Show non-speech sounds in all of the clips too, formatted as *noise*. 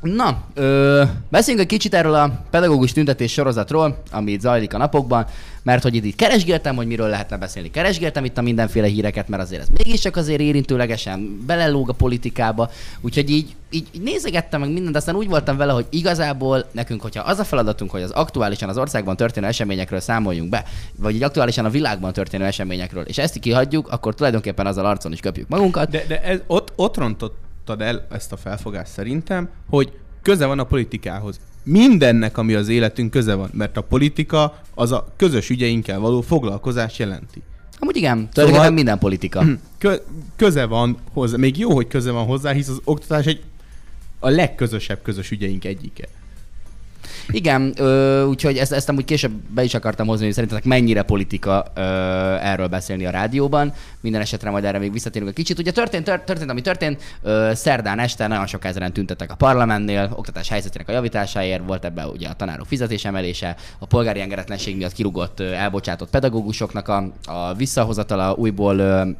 Na, ö, beszéljünk egy kicsit erről a pedagógus tüntetés sorozatról, ami itt zajlik a napokban, mert hogy itt, keresgéltem, hogy miről lehetne beszélni. Keresgéltem itt a mindenféle híreket, mert azért ez mégiscsak azért érintőlegesen belelóg a politikába, úgyhogy így, így nézegettem meg mindent, aztán úgy voltam vele, hogy igazából nekünk, hogyha az a feladatunk, hogy az aktuálisan az országban történő eseményekről számoljunk be, vagy így aktuálisan a világban történő eseményekről, és ezt kihagyjuk, akkor tulajdonképpen azzal arcon is köpjük magunkat. De, de ez, ott, ott rontottad el ezt a felfogást szerintem, hogy köze van a politikához. Mindennek, ami az életünk köze van, mert a politika az a közös ügyeinkkel való foglalkozás jelenti. Amúgy igen, tulajdonképpen szóval... minden politika. *clears throat* Kö- köze van hozzá, még jó, hogy köze van hozzá, hisz az oktatás egy a legközösebb közös ügyeink egyike. Igen, ö, úgyhogy ezt, ezt amúgy később be is akartam hozni, hogy szerintetek mennyire politika ö, erről beszélni a rádióban. Minden esetre majd erre még visszatérünk egy kicsit. Ugye történt, tört, történt ami történt, ö, szerdán este nagyon sok ezeren tüntettek a parlamentnél, oktatás helyzetének a javításáért, volt ebben ugye a tanárok fizetésemelése, a polgári engedetlenség miatt kirúgott, elbocsátott pedagógusoknak a, a visszahozatala újból ö,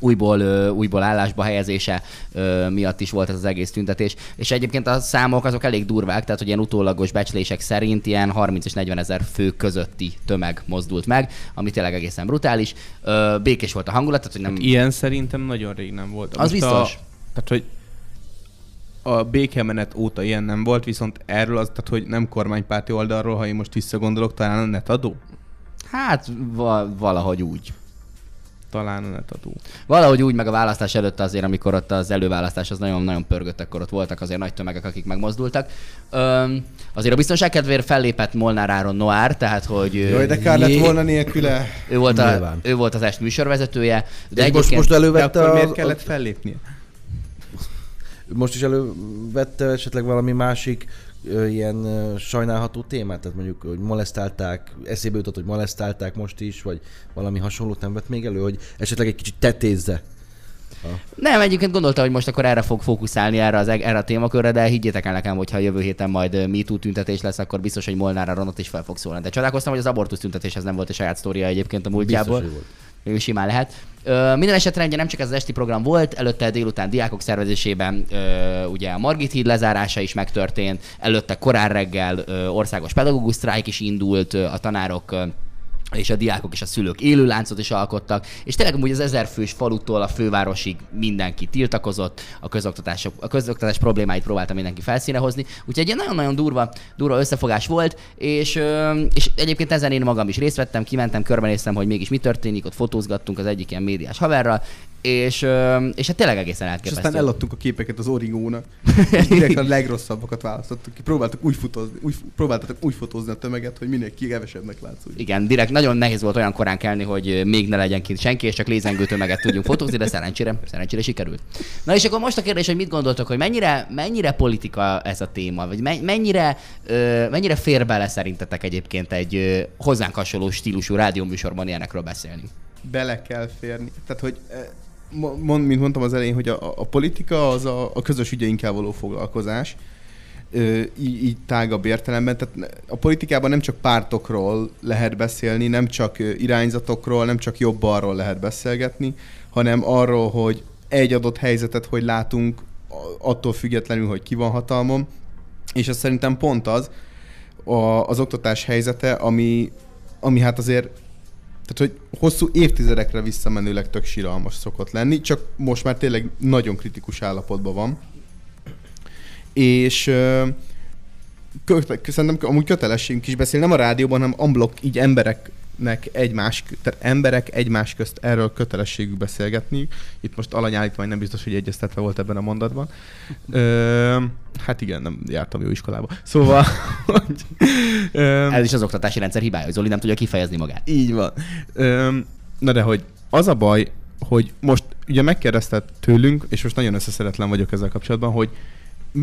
újból, újból állásba helyezése miatt is volt ez az egész tüntetés. És egyébként a számok azok elég durvák, tehát hogy ilyen utólagos becslések szerint ilyen 30 és 40 ezer fő közötti tömeg mozdult meg, ami tényleg egészen brutális. Békés volt a hangulat, tehát hogy nem... Hát ilyen szerintem nagyon rég nem volt. Az Most biztos. A, tehát, hogy a békemenet óta ilyen nem volt, viszont erről az, tehát, hogy nem kormánypárti oldalról, ha én most visszagondolok, talán a netadó? Hát va- valahogy úgy talán a netadó. Valahogy úgy, meg a választás előtt azért, amikor ott az előválasztás az nagyon-nagyon pörgött, akkor ott voltak azért nagy tömegek, akik megmozdultak. Öm, azért a biztonság kedvéért fellépett Molnár Áron Noár, tehát hogy... Jaj, de kár lett volna nélküle. Ő volt, a, ő volt az est műsorvezetője. De és most, most elővette de akkor miért kellett fellépnie? Most is elővette esetleg valami másik ilyen sajnálható témát? Tehát mondjuk, hogy molesztálták, eszébe jutott, hogy molesztálták most is, vagy valami hasonlót nem vett még elő, hogy esetleg egy kicsit tetézze Ha. Nem, egyébként gondolta, hogy most akkor erre fog fókuszálni erre, az, erre a témakörre, de higgyétek el nekem, hogy ha jövő héten majd MeToo tüntetés lesz, akkor biztos, hogy Molnár Aronot is fel fog szólni. De csodálkoztam, hogy az abortusz tüntetéshez nem volt a saját sztória egyébként a múltjából. Biztos, hogy volt ő simán lehet. Ö, minden esetre ugye nem csak ez az esti program volt, előtte délután diákok szervezésében ugye a Margit híd lezárása is megtörtént, előtte korán reggel országos pedagógus sztrájk is indult, a tanárok és a diákok és a szülők élő láncot is alkottak, és tényleg amúgy az ezerfős falutól a fővárosig mindenki tiltakozott, a közoktatás, a közoktatás problémáit próbálta mindenki felszíne hozni, úgyhogy egy ilyen nagyon-nagyon durva, durva összefogás volt, és, és egyébként ezen én magam is részt vettem, kimentem, körbenéztem, hogy mégis mi történik, ott fotózgattunk az egyik ilyen médiás haverral, és, és hát tényleg egészen elképesztő. És aztán eladtuk a képeket az Origónak. *laughs* direkt a legrosszabbakat választottuk ki. Próbáltuk úgy, fotózni, úgy, próbáltatok úgy fotózni a tömeget, hogy minél kevesebbnek látszódjon. Igen, direkt nagyon nehéz volt olyan korán kelni, hogy még ne legyen kint senki, és csak lézengő tömeget tudjunk fotózni, de szerencsére, szerencsére sikerült. Na és akkor most a kérdés, hogy mit gondoltok, hogy mennyire, mennyire politika ez a téma, vagy mennyire, mennyire fér bele szerintetek egyébként egy hozzánk hasonló stílusú rádióműsorban ilyenekről beszélni? Bele kell férni. Tehát, hogy mond, mint mondtam az elején, hogy a, a politika az a, a közös ügyeinkkel való foglalkozás, így, így tágabb értelemben. Tehát a politikában nem csak pártokról lehet beszélni, nem csak irányzatokról, nem csak jobb-arról lehet beszélgetni, hanem arról, hogy egy adott helyzetet hogy látunk, attól függetlenül, hogy ki van hatalmon. És ez szerintem pont az, a, az oktatás helyzete, ami, ami hát azért tehát, hogy hosszú évtizedekre visszamenőleg tök síralmas szokott lenni, csak most már tényleg nagyon kritikus állapotban van. És kö- szerintem amúgy kötelességünk is beszélni, nem a rádióban, hanem unblock így emberek nek egymás, tehát emberek egymás közt erről kötelességük beszélgetni. Itt most alanyállítmány nem biztos, hogy egyeztetve volt ebben a mondatban. Ö, hát igen, nem jártam jó iskolába. Szóval... *laughs* hogy, ö, Ez is az oktatási rendszer hibája, hogy Zoli nem tudja kifejezni magát. Így van. Ö, na de hogy az a baj, hogy most ugye megkérdezted tőlünk, és most nagyon összeszeretlen vagyok ezzel kapcsolatban, hogy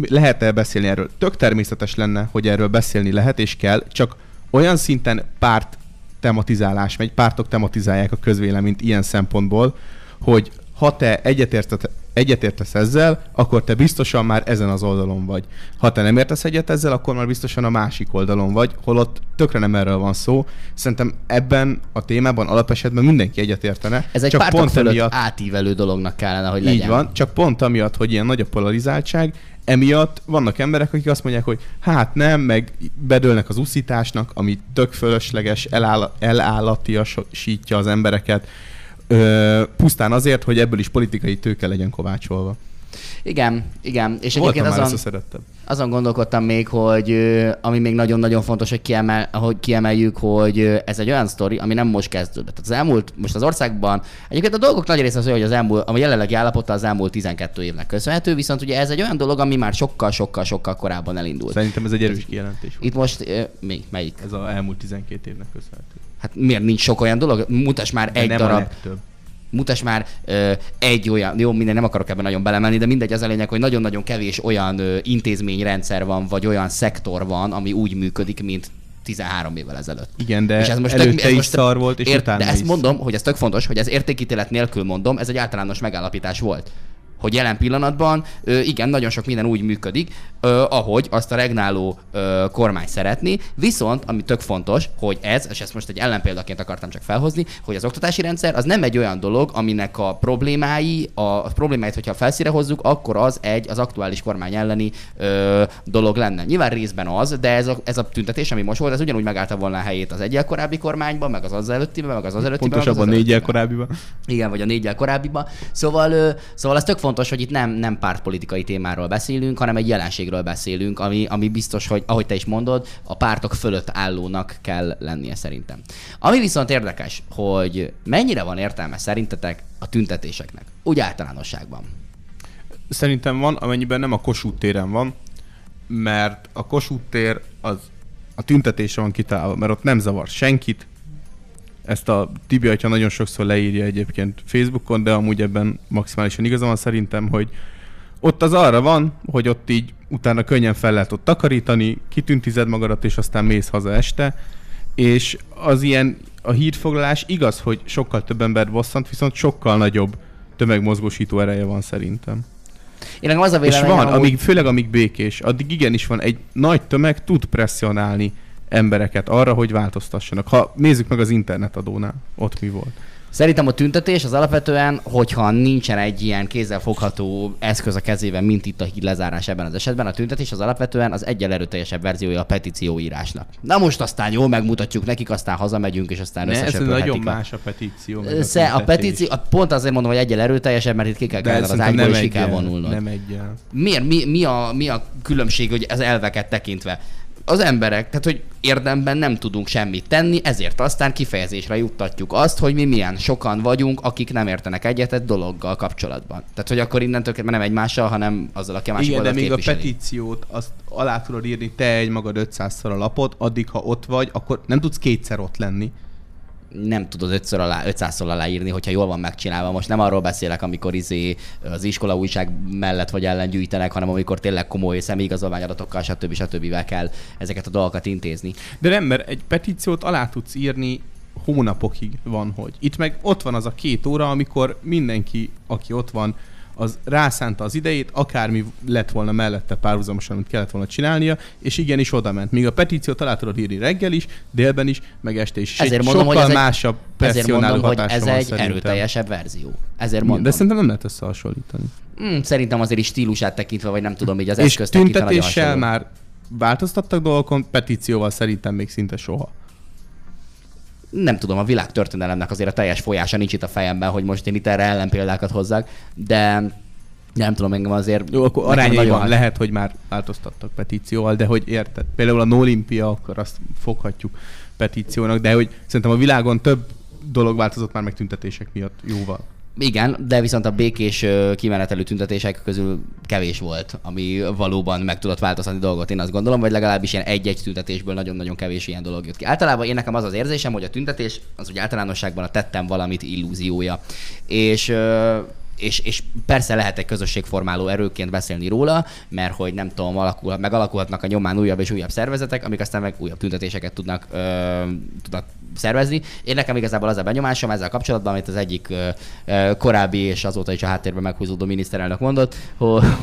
lehet-e beszélni erről? Tök természetes lenne, hogy erről beszélni lehet és kell, csak olyan szinten párt tematizálás megy, pártok tematizálják a közvéleményt ilyen szempontból, hogy ha te egyetértesz, egyetértesz ezzel, akkor te biztosan már ezen az oldalon vagy. Ha te nem értesz egyet ezzel, akkor már biztosan a másik oldalon vagy, holott tökre nem erről van szó. Szerintem ebben a témában alapesetben mindenki egyetértene. Ez egy csak pont emiatt, átívelő dolognak kellene, hogy legyen. Így van, csak pont amiatt, hogy ilyen nagy a polarizáltság, emiatt vannak emberek, akik azt mondják, hogy hát nem, meg bedőlnek az uszításnak, ami tök fölösleges, eláll, az embereket, ö, pusztán azért, hogy ebből is politikai tőke legyen kovácsolva. Igen, igen. És Voltam egyébként azon, szerettem. azon gondolkodtam még, hogy ami még nagyon-nagyon fontos, hogy, kiemel, hogy kiemeljük, hogy ez egy olyan sztori, ami nem most kezdődött. Tehát az elmúlt, most az országban, egyébként a dolgok nagy része az olyan, hogy az elmúlt, a jelenlegi állapota az elmúlt 12 évnek köszönhető, viszont ugye ez egy olyan dolog, ami már sokkal-sokkal-sokkal korábban elindult. Szerintem ez egy erős kijelentés volt. Itt most, mi, melyik? Ez az elmúlt 12 évnek köszönhető. Hát miért nincs sok olyan dolog? Mutass már De egy nem a darab, legtöbb. mutass már ö, egy olyan, jó, minden nem akarok ebben nagyon belemenni, de mindegy, az a lényeg, hogy nagyon-nagyon kevés olyan ö, intézményrendszer van, vagy olyan szektor van, ami úgy működik, mint 13 évvel ezelőtt. Igen, de És ez most előtte tök- ez is most szar volt, és Ért, utána de ezt is. mondom, hogy ez tök fontos, hogy ez értékítélet nélkül mondom, ez egy általános megállapítás volt hogy jelen pillanatban igen, nagyon sok minden úgy működik, ahogy azt a regnáló kormány szeretné, viszont, ami tök fontos, hogy ez, és ezt most egy ellenpéldaként akartam csak felhozni, hogy az oktatási rendszer az nem egy olyan dolog, aminek a problémái, a, problémáit, hogyha felszíre hozzuk, akkor az egy az aktuális kormány elleni ö, dolog lenne. Nyilván részben az, de ez a, ez a tüntetés, ami most volt, ez ugyanúgy megállta volna a helyét az egyel korábbi kormányban, meg az az előttiben, meg az az előttiben. Pontosabban négyel korábbiban. Igen, vagy a négyel korábbiban. Szóval, ö, szóval az tök fontos, hogy itt nem, nem pártpolitikai témáról beszélünk, hanem egy jelenségről beszélünk, ami, ami biztos, hogy ahogy te is mondod, a pártok fölött állónak kell lennie szerintem. Ami viszont érdekes, hogy mennyire van értelme szerintetek a tüntetéseknek, úgy általánosságban. Szerintem van, amennyiben nem a Kossuth téren van, mert a Kossuth tér az a tüntetésre van kitalálva, mert ott nem zavar senkit. Ezt a Tibi atya nagyon sokszor leírja egyébként Facebookon, de amúgy ebben maximálisan igaza van szerintem, hogy ott az arra van, hogy ott így utána könnyen fel lehet ott takarítani, kitüntized magadat, és aztán mész haza este. És az ilyen, a hírfoglalás igaz, hogy sokkal több ember bosszant, viszont sokkal nagyobb tömegmozgósító ereje van szerintem. Én nekem az a És véleményem, van, hogy- amíg, főleg amíg békés, addig igenis van egy nagy tömeg, tud presszionálni embereket arra, hogy változtassanak. Ha nézzük meg az internetadónál, ott mi volt. Szerintem a tüntetés az alapvetően, hogyha nincsen egy ilyen kézzelfogható eszköz a kezében, mint itt a híd lezárás ebben az esetben, a tüntetés az alapvetően az egyel erőteljesebb verziója a petícióírásnak. Na most aztán jól megmutatjuk nekik, aztán hazamegyünk, és aztán Ne, ez nagyon a... más a petíció. meg a tüntetés. petíció, a, pont azért mondom, hogy egyel erőteljesebb, mert itt ki kell De kelned az ágyból, nem és ki kell vonulnod. Nem egyel. Miért? Mi, mi, a, mi a különbség, hogy az elveket tekintve? Az emberek, tehát hogy érdemben nem tudunk semmit tenni, ezért aztán kifejezésre juttatjuk azt, hogy mi milyen sokan vagyunk, akik nem értenek egyet egy dologgal kapcsolatban. Tehát, hogy akkor innentől kezdve nem egymással, hanem azzal, aki a másik Igen, de még a képviseli. petíciót azt alá tudod írni te egy magad 500-szor a lapot, addig ha ott vagy, akkor nem tudsz kétszer ott lenni. Nem tudod ötször alá, 500-szor aláírni, hogyha jól van megcsinálva. Most nem arról beszélek, amikor izé az iskola újság mellett vagy ellen gyűjtenek, hanem amikor tényleg komoly személyigazolványadatokkal, stb. stb. kell ezeket a dolgokat intézni. De nem, mert egy petíciót alá tudsz írni hónapokig van, hogy. Itt meg ott van az a két óra, amikor mindenki, aki ott van, az rászánta az idejét, akármi lett volna mellette párhuzamosan, amit kellett volna csinálnia, és igenis oda ment. Míg a petíciót alá tudod írni reggel is, délben is, meg este is. És Ezért egy mondom, hogy sokkal ez egy- másabb Ezért presszionáló mondom, hogy ez egy szerintem. erőteljesebb verzió. Ezért mondom. De szerintem nem lehet összehasonlítani. Hmm, szerintem azért is stílusát tekintve, vagy nem tudom, így az és eszközt tekintve nagyon tüntetéssel már változtattak dolgokon, petícióval szerintem még szinte soha. Nem tudom, a világ történelemnek azért a teljes folyása nincs itt a fejemben, hogy most én itt erre ellenpéldákat hozzak, de nem tudom, engem azért... Jó, akkor arányaiban nagyon- lehet, hogy már változtattak petícióval, de hogy érted? Például a Nolimpia, akkor azt foghatjuk petíciónak, de hogy szerintem a világon több dolog változott már meg tüntetések miatt jóval. Igen, de viszont a békés kimenetelő tüntetések közül kevés volt, ami valóban meg tudott változtatni dolgot, én azt gondolom, vagy legalábbis ilyen egy-egy tüntetésből nagyon-nagyon kevés ilyen dolog jött ki. Általában én nekem az az érzésem, hogy a tüntetés az úgy általánosságban a tettem valamit illúziója. És és, és persze lehet egy közösségformáló erőként beszélni róla, mert hogy nem tudom, alakul, megalakulhatnak a nyomán újabb és újabb szervezetek, amik aztán meg újabb tüntetéseket tudnak, ö, tudnak szervezni. Én nekem igazából az a benyomásom ezzel kapcsolatban, amit az egyik korábbi és azóta is a háttérben meghúzódó miniszterelnök mondott,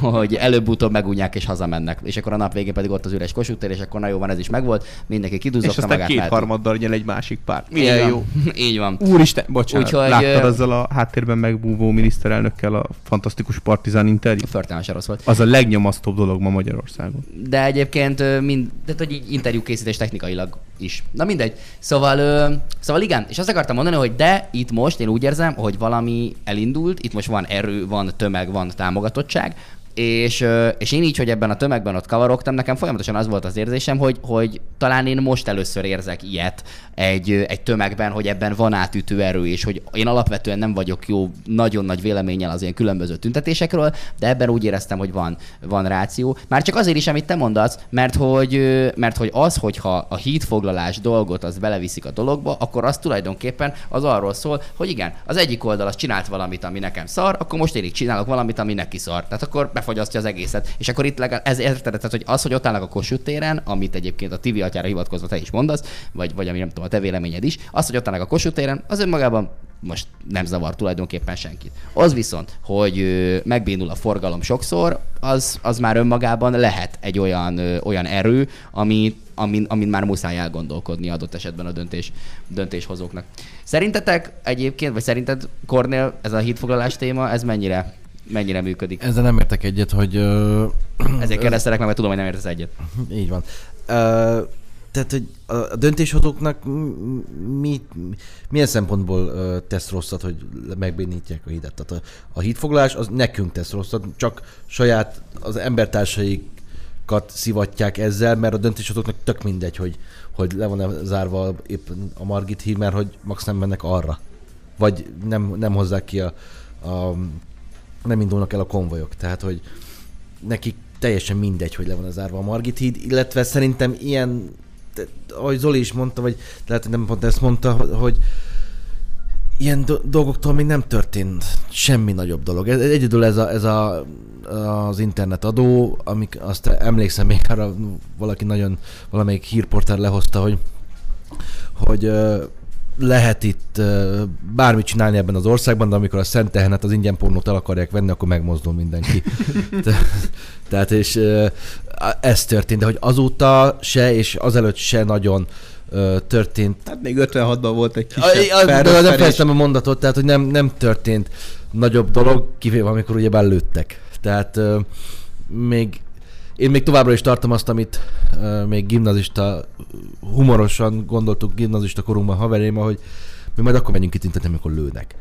hogy, előbb-utóbb megúnyják és hazamennek. És akkor a nap végén pedig ott az üres Kossuth tér, és akkor na jó van, ez is megvolt, mindenki És kidúzzogta aztán magát. két mehetünk. harmaddal jön egy másik párt. Milyen van. jó. *laughs* Így van. Úristen, bocsánat, Úgyhogy, láttad azzal a háttérben megbúvó miniszterelnökkel a fantasztikus partizán interjú? Förtelmesen rossz volt. Az a legnyomasztóbb dolog ma Magyarországon. De egyébként mind, de hogy így interjú készítés technikailag is. Na mindegy. Szóval, szóval igen, és azt akartam mondani, hogy de itt most én úgy érzem, hogy valami elindult, itt most van erő, van tömeg, van támogatottság, és, és én így, hogy ebben a tömegben ott kavarogtam, nekem folyamatosan az volt az érzésem, hogy, hogy talán én most először érzek ilyet egy, egy tömegben, hogy ebben van átütő erő, és hogy én alapvetően nem vagyok jó, nagyon nagy véleménnyel az ilyen különböző tüntetésekről, de ebben úgy éreztem, hogy van, van ráció. Már csak azért is, amit te mondasz, mert hogy, mert hogy az, hogyha a hídfoglalás dolgot az beleviszik a dologba, akkor az tulajdonképpen az arról szól, hogy igen, az egyik oldal az csinált valamit, ami nekem szar, akkor most én így csinálok valamit, ami neki szar. Tehát akkor befogyasztja az egészet. És akkor itt legalább ez érted, tehát, hogy az, hogy ott állnak a Kossuth téren, amit egyébként a TV atyára hivatkozva te is mondasz, vagy, vagy ami nem tudom, a te véleményed is, az, hogy ott állnak a Kossuth téren, az önmagában most nem zavar tulajdonképpen senkit. Az viszont, hogy megbénul a forgalom sokszor, az, az már önmagában lehet egy olyan, olyan erő, ami, amin, amin már muszáj elgondolkodni adott esetben a döntés, döntéshozóknak. Szerintetek egyébként, vagy szerinted Kornél ez a hídfoglalás téma, ez mennyire, mennyire működik? Ezzel nem értek egyet, hogy... Ö, *clears throat* Ezért kérdeztelek meg, mert tudom, hogy nem értesz egyet. Így van. Ö, tehát, hogy a döntéshozóknak mi, milyen szempontból ö, tesz rosszat, hogy megbénítják a hidat? Tehát a, a hídfoglalás az nekünk tesz rosszat, csak saját az embertársaikat szivatják ezzel, mert a döntéshozóknak tök mindegy, hogy, hogy le van zárva épp a Margit híd, mert hogy max nem mennek arra. Vagy nem, nem hozzák ki a, a nem indulnak el a konvojok. Tehát, hogy nekik teljesen mindegy, hogy le van zárva a Margit híd, illetve szerintem ilyen, ahogy Zoli is mondta, vagy lehet, hogy nem pont ezt mondta, hogy ilyen do- dolgoktól még nem történt semmi nagyobb dolog. Ez, egyedül ez, a, ez a, az internetadó, amik azt emlékszem még arra valaki nagyon, valamelyik hírportál lehozta, hogy hogy lehet itt bármit csinálni ebben az országban, de amikor a szent tehenet, az ingyen pornót el akarják venni, akkor megmozdul mindenki. *laughs* Te- Tehát és ez történt, de hogy azóta se, és azelőtt se nagyon történt Hát még 56-ban volt egy kisebb a, de nem felröppenés. fejeztem a mondatot, tehát hogy nem, nem történt nagyobb dolog, kivéve amikor ugye belőttek. Tehát ö, még én még továbbra is tartom azt, amit ö, még gimnazista, humorosan gondoltuk gimnazista korunkban haveréma, hogy mi majd akkor megyünk kitüntetni, amikor lőnek.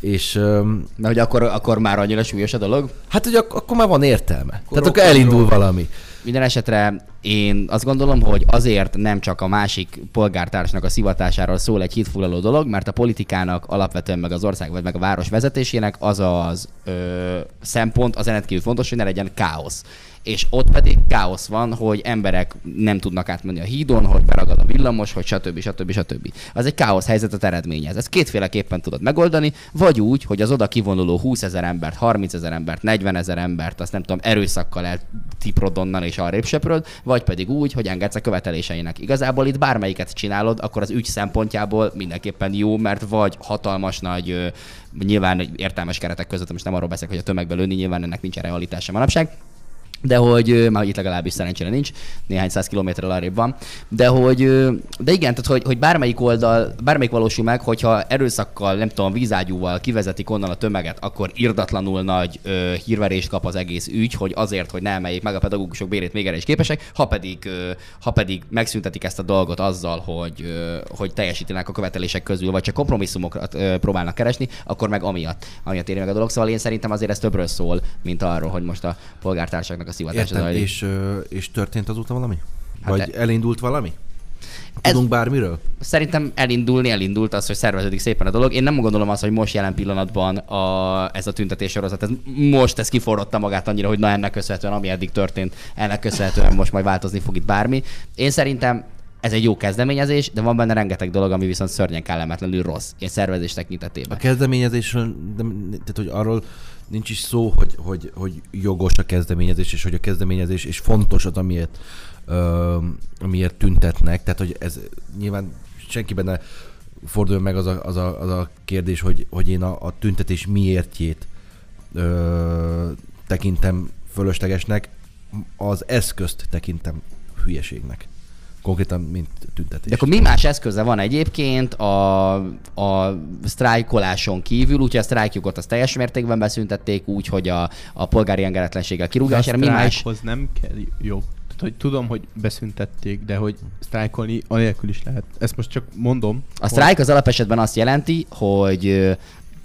És ö, De hogy akkor, akkor már annyira súlyos a dolog? hát, hogy ak- akkor már van értelme. Tehát akkor rock and elindul valami. Minden esetre én azt gondolom, hogy azért nem csak a másik polgártársnak a szivatásáról szól egy hídfoglaló dolog, mert a politikának alapvetően meg az ország vagy meg a város vezetésének az az ö, szempont, az rendkívül fontos, hogy ne legyen káosz. És ott pedig káosz van, hogy emberek nem tudnak átmenni a hídon, hogy beragad a villamos, hogy stb. stb. stb. Az egy káosz helyzetet eredményez. Ezt kétféleképpen tudod megoldani, vagy úgy, hogy az oda kivonuló 20 ezer embert, 30 ezer embert, 40 ezer embert, azt nem tudom, erőszakkal eltiprod onnan és arrébb söpröd, vagy pedig úgy, hogy engedsz a követeléseinek. Igazából itt bármelyiket csinálod, akkor az ügy szempontjából mindenképpen jó, mert vagy hatalmas nagy, nyilván értelmes keretek között, most nem arról beszélek, hogy a tömegbe lőni, nyilván ennek nincsen realitása manapság, de hogy, már itt legalábbis szerencsére nincs, néhány száz kilométerrel arrébb van, de hogy, de igen, tehát hogy, hogy bármelyik oldal, bármelyik valósul meg, hogyha erőszakkal, nem tudom, vízágyúval kivezetik onnan a tömeget, akkor irdatlanul nagy ö, hírverést kap az egész ügy, hogy azért, hogy ne emeljék meg a pedagógusok bérét még erre is képesek, ha pedig, ö, ha pedig megszüntetik ezt a dolgot azzal, hogy, ö, hogy teljesítenek a követelések közül, vagy csak kompromisszumokat ö, próbálnak keresni, akkor meg amiatt, amiatt éri meg a dolog. Szóval én szerintem azért ez többről szól, mint arról, hogy most a polgártársaknak a szivatása Értem, zajlik. és, és történt azóta valami? Hát Vagy e- elindult valami? Ez- Tudunk bármiről? Szerintem elindulni elindult az, hogy szerveződik szépen a dolog. Én nem gondolom azt, hogy most jelen pillanatban a, ez a tüntetés sorozat, ez most ez kiforrotta magát annyira, hogy na ennek köszönhetően, ami eddig történt, ennek köszönhetően most majd változni fog itt bármi. Én szerintem ez egy jó kezdeményezés, de van benne rengeteg dolog, ami viszont szörnyen kellemetlenül rossz, ilyen szervezés A tekintetében. kezdeményezésről, de, tehát hogy arról nincs is szó, hogy, hogy, hogy jogos a kezdeményezés, és hogy a kezdeményezés, és fontos az, amiért, ö, amiért tüntetnek. Tehát, hogy ez nyilván senki benne forduljon meg az a, az a, az a kérdés, hogy, hogy én a, a tüntetés miértjét ö, tekintem fölöslegesnek, az eszközt tekintem hülyeségnek. Konkrétan, mint tüntetés. De akkor mi más eszköze van egyébként a, a sztrájkoláson kívül, úgyhogy a sztrájkjukat azt teljes mértékben beszüntették, úgy, hogy a, a polgári engedetlenséggel kirúgására mi más? nem kell jog. Tehát, hogy tudom, hogy beszüntették, de hogy sztrájkolni anélkül is lehet. Ezt most csak mondom. A sztrájk az alapesetben azt jelenti, hogy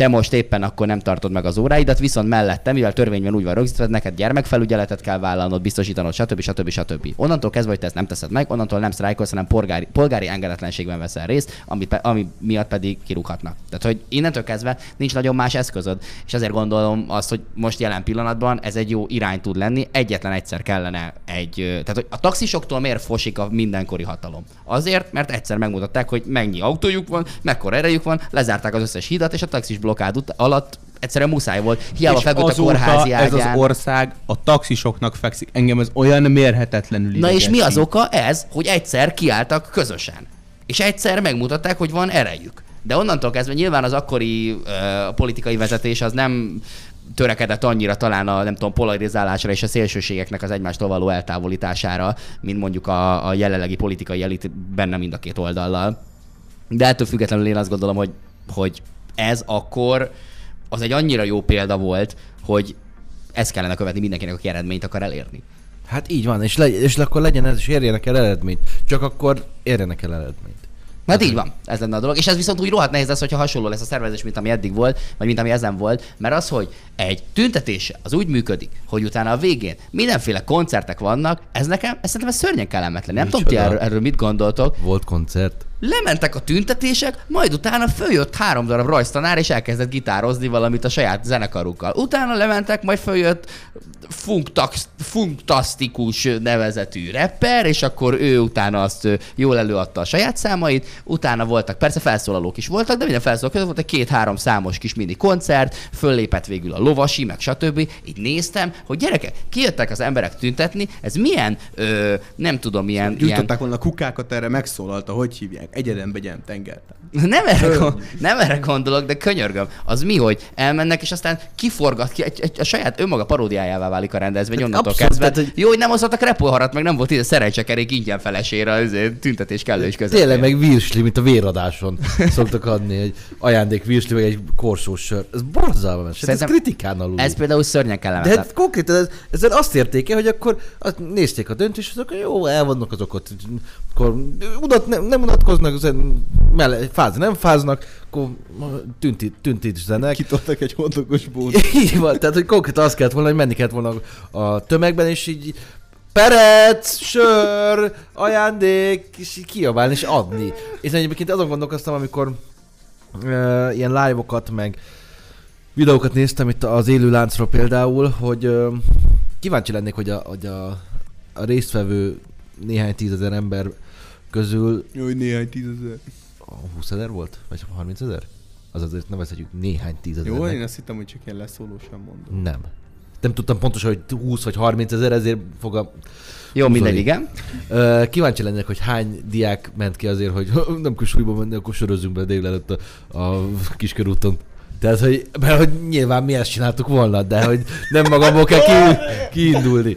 te most éppen akkor nem tartod meg az óráidat, viszont mellette, mivel törvényben úgy van rögzítve, neked gyermekfelügyeletet kell vállalnod, biztosítanod, stb. stb. stb. Onnantól kezdve, hogy te ezt nem teszed meg, onnantól nem sztrájkolsz, hanem polgári, polgári engedetlenségben veszel részt, ami, ami miatt pedig kirúghatnak. Tehát, hogy innentől kezdve nincs nagyon más eszközöd, és ezért gondolom azt, hogy most jelen pillanatban ez egy jó irány tud lenni, egyetlen egyszer kellene egy, tehát hogy a taxisoktól miért fosik a mindenkori hatalom? Azért, mert egyszer megmutatták, hogy mennyi autójuk van, mekkora erejük van, lezárták az összes hidat, és a taxis blokkád ut- alatt egyszerűen muszáj volt. Hiába és feküdt a kórházi ez az ágyán. ország a taxisoknak fekszik. Engem ez olyan mérhetetlenül Na és mi az oka? Ez, hogy egyszer kiálltak közösen. És egyszer megmutatták, hogy van erejük. De onnantól kezdve nyilván az akkori uh, politikai vezetés az nem törekedett annyira talán a nem tudom, polarizálásra és a szélsőségeknek az egymástól való eltávolítására, mint mondjuk a, a jelenlegi politikai elit benne mind a két oldallal. De ettől függetlenül én azt gondolom, hogy, hogy ez akkor az egy annyira jó példa volt, hogy ezt kellene követni mindenkinek, aki eredményt akar elérni. Hát így van, és, le, és akkor legyen ez, és érjenek el eredményt. Csak akkor érjenek el eredményt. Hát így van, ez lenne a dolog. És ez viszont úgy rohadt nehéz lesz, hogyha hasonló lesz a szervezés, mint ami eddig volt, vagy mint ami ezen volt, mert az, hogy egy tüntetése az úgy működik, hogy utána a végén mindenféle koncertek vannak, ez nekem, ez szerintem ez szörnyen kellemetlen. Nem tudom, ti Micsoda? erről, erről mit gondoltok. Volt koncert. Lementek a tüntetések, majd utána följött három darab rajztanár, és elkezdett gitározni valamit a saját zenekarukkal. Utána lementek, majd följött funktastikus nevezetű rapper, és akkor ő utána azt jól előadta a saját számait, utána voltak, persze felszólalók is voltak, de minden felszólalók között volt egy két-három számos kis mini koncert, föllépett végül a lovasi, meg stb. Így néztem, hogy gyerekek, kijöttek az emberek tüntetni, ez milyen, ö, nem tudom, milyen, ilyen Gyújtották volna a kukákat, erre megszólalta, hogy hívják? Egyeden begyen tengertán. Nem erre, gond, nem erre gondolok, de könyörgöm. Az mi, hogy elmennek, és aztán kiforgat ki, egy, egy, a saját önmaga paródiájává válik a rendezvény Hát onnantól abszolút, kezdve. tehát, hogy- Jó, hogy nem hozhattak repolharat, meg nem volt ide szerencsekerék ingyen felesére az izé, tüntetés kellős között. Tényleg meg virsli, mint a véradáson *laughs* szoktak adni, egy ajándék virsli, vagy egy korsós sör. Ez borzalmas. Ez Szerintem kritikán alul. Ez például szörnyen De kellemetlen. hát konkrétan ez, ezzel azt érték el, hogy akkor azt nézték a döntést, azok jó, el vannak azok ott, akkor udat, nem, nem unatkoznak, zen- melle, fázni nem fáznak, akkor tünti, tüntítenek. Kitoltak egy hotdogos bót. *laughs* Így van, tehát hogy konkrétan azt kellett volna, hogy menni kellett volna a tömegben, és így perec, sör, ajándék, és így kiabálni és adni. És egyébként azon gondolkoztam, amikor uh, ilyen live-okat, meg videókat néztem itt az élő láncról például, hogy uh, kíváncsi lennék, hogy a, hogy a, a résztvevő néhány tízezer ember közül Jó, hogy néhány tízezer. a 20 ezer volt? Vagy 30 ezer? Az azért nevezhetjük néhány tízezer. Jó, én azt hittem, hogy csak ilyen leszólósan mondom. Nem. Nem tudtam pontosan, hogy 20 vagy 30 ezer, ezért fog a... Jó, mindegy, igen. Kíváncsi lennék, hogy hány diák ment ki azért, hogy *laughs* nem kell suliba menni, akkor sörözzünk be délelőtt a, a kiskörúton. Tehát, hogy, mert hogy nyilván mi ezt csináltuk volna, de hogy nem magamból kell ki, *laughs* kiindulni.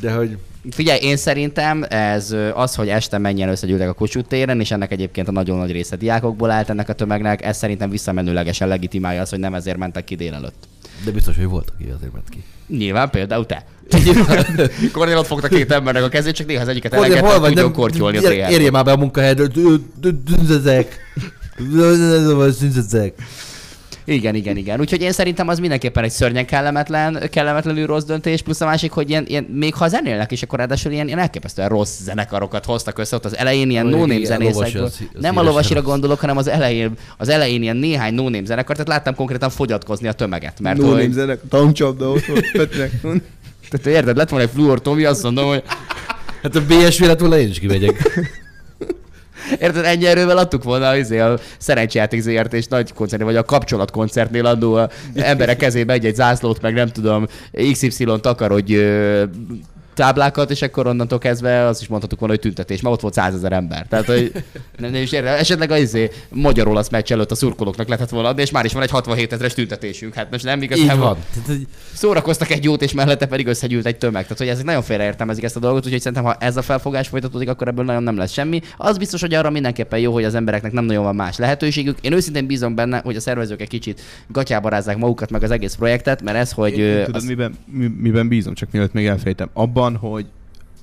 De hogy Figyelj, én szerintem ez az, hogy este mennyien összegyűltek a Kossuth téren, és ennek egyébként a nagyon nagy része diákokból állt ennek a tömegnek, ez szerintem visszamenőlegesen legitimálja azt, hogy nem ezért mentek ki délelőtt. de biztos, hogy volt, aki azért ment ki. Nyilván például te. Kornél ott fogta két embernek a kezét, csak néha az egyiket elengedte, hol vagy? Nem- kortyolni a Érje már be a munkahelyedről. Dünzezek. Dünzezek. Igen, igen, igen. Úgyhogy én szerintem az mindenképpen egy szörnyen kellemetlen, kellemetlenül rossz döntés, plusz a másik, hogy ilyen, ilyen még ha zenélnek is, akkor ráadásul ilyen, ilyen elképesztően rossz zenekarokat hoztak össze, ott az elején ilyen no name zenészekből. Nem a lovasira gondolok, hanem az elején, az elején ilyen néhány no name zenekar, tehát láttam konkrétan fogyatkozni a tömeget. Mert No name zenek, tankcsapda ott volt tehát érted, lett volna egy fluor Tomi, azt mondom, hogy Hát a BSV lett volna, én is kimegyek. Érted, ennyi erővel adtuk volna izé, a szerencsejáték ZRT és nagy koncertnél, vagy a kapcsolatkoncertnél adó a emberek kezébe egy-egy zászlót, meg nem tudom, XY takarodj táblákat, és akkor onnantól kezdve azt is mondhatuk volna, hogy tüntetés, mert ott volt százezer ember. Tehát, hogy nem, nem is érde. Esetleg az izé, magyar olasz meccs előtt a szurkolóknak lehetett volna adni, és már is van egy 67 ezeres tüntetésünk. Hát most nem igazán van. Tehát, hogy szórakoztak egy jót, és mellette pedig összegyűlt egy tömeg. Tehát, hogy ezek nagyon félreértelmezik ezt a dolgot, úgyhogy szerintem, ha ez a felfogás folytatódik, akkor ebből nagyon nem lesz semmi. Az biztos, hogy arra mindenképpen jó, hogy az embereknek nem nagyon van más lehetőségük. Én őszintén bízom benne, hogy a szervezők egy kicsit gatyába rázzák magukat, meg az egész projektet, mert ez, hogy Én, én tudod, az- miben, mi, miben bízom, csak mielőtt még elfejtem. Abban, hogy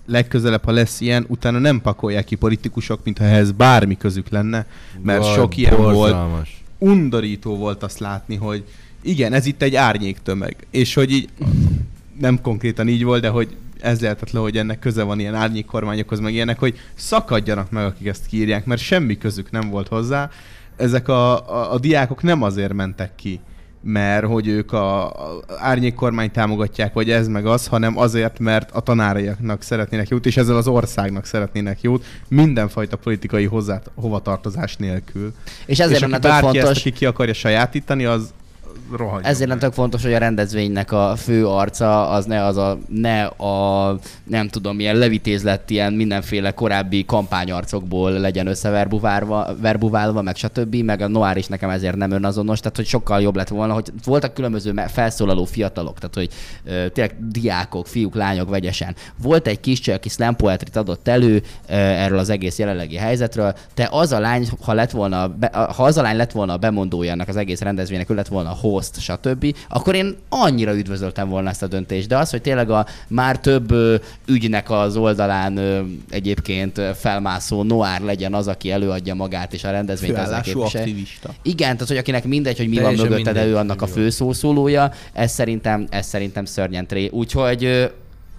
legközelebb, ha lesz ilyen, utána nem pakolják ki politikusok, mintha ehhez bármi közük lenne, mert Vaj, sok ilyen volt. borzalmas. Undorító volt azt látni, hogy igen, ez itt egy árnyék tömeg, és hogy így nem konkrétan így volt, de hogy ez lehetetlen, hogy ennek köze van ilyen árnyék kormányokhoz, meg ilyenek, hogy szakadjanak meg, akik ezt kiírják, mert semmi közük nem volt hozzá. Ezek a, a, a diákok nem azért mentek ki, mert hogy ők a, a árnyék kormány támogatják, vagy ez meg az, hanem azért, mert a tanáraiaknak szeretnének jót, és ezzel az országnak szeretnének jót, mindenfajta politikai hozzá, hovatartozás nélkül. és ezért és aki bárki fontos, ezt, aki ki akarja sajátítani, az rohagy. Ezért nem tök fontos, hogy a rendezvénynek a fő arca az ne az a, ne a nem tudom, milyen levitézlett ilyen mindenféle korábbi kampányarcokból legyen összeverbuválva, verbuválva, meg stb. Meg a Noir is nekem ezért nem önazonos, tehát hogy sokkal jobb lett volna, hogy voltak különböző felszólaló fiatalok, tehát hogy ö, tényleg diákok, fiúk, lányok vegyesen. Volt egy kis csaj, aki slam poetrit adott elő ö, erről az egész jelenlegi helyzetről. Te az a lány, ha lett volna, ha az a lány lett volna a bemondója ennek az egész rendezvénynek, ő lett volna a host, stb., akkor én annyira üdvözöltem volna ezt a döntést. De az, hogy tényleg a már több ügynek az oldalán egyébként felmászó Noár legyen az, aki előadja magát és a rendezvényt ezzel képvisel. aktivista. Igen, tehát hogy akinek mindegy, hogy mi Teljesen van mögötte, de ő annak a főszószólója, ez szerintem, ez szerintem szörnyen tré. Úgyhogy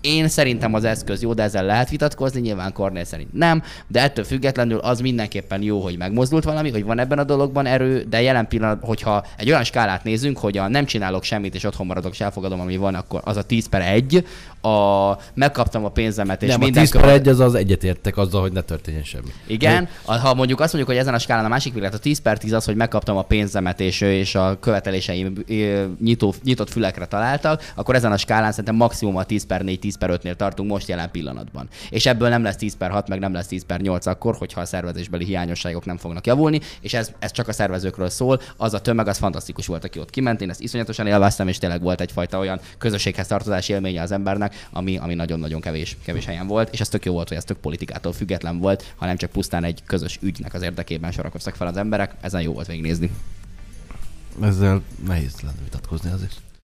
én szerintem az eszköz jó, de ezzel lehet vitatkozni, nyilván Kornél szerint nem, de ettől függetlenül az mindenképpen jó, hogy megmozdult valami, hogy van ebben a dologban erő, de jelen pillanat, hogyha egy olyan skálát nézünk, hogy a nem csinálok semmit és otthon maradok és elfogadom, ami van, akkor az a 10 per 1, a megkaptam a pénzemet és Nem, a minden 10 per 1 az az egyetértek azzal, hogy ne történjen semmi. igen, a, ha mondjuk azt mondjuk, hogy ezen a skálán a másik véglet, a 10 per 10 az, hogy megkaptam a pénzemet és, és a követeléseim nyitó, nyitott fülekre találtak, akkor ezen a skálán szerintem maximum a 10 per 4, 10 per 5-nél tartunk most jelen pillanatban. És ebből nem lesz 10 per 6, meg nem lesz 10 per 8 akkor, hogyha a szervezésbeli hiányosságok nem fognak javulni, és ez, ez csak a szervezőkről szól. Az a tömeg az fantasztikus volt, aki ott kiment, én ezt iszonyatosan élveztem, és tényleg volt egyfajta olyan közösséghez tartozási élménye az embernek, ami, ami nagyon-nagyon kevés, kevés helyen volt, és ez tök jó volt, hogy ez tök politikától független volt, hanem csak pusztán egy közös ügynek az érdekében sorakoztak fel az emberek. Ezen jó volt végignézni. Ezzel nehéz lenne vitatkozni azért.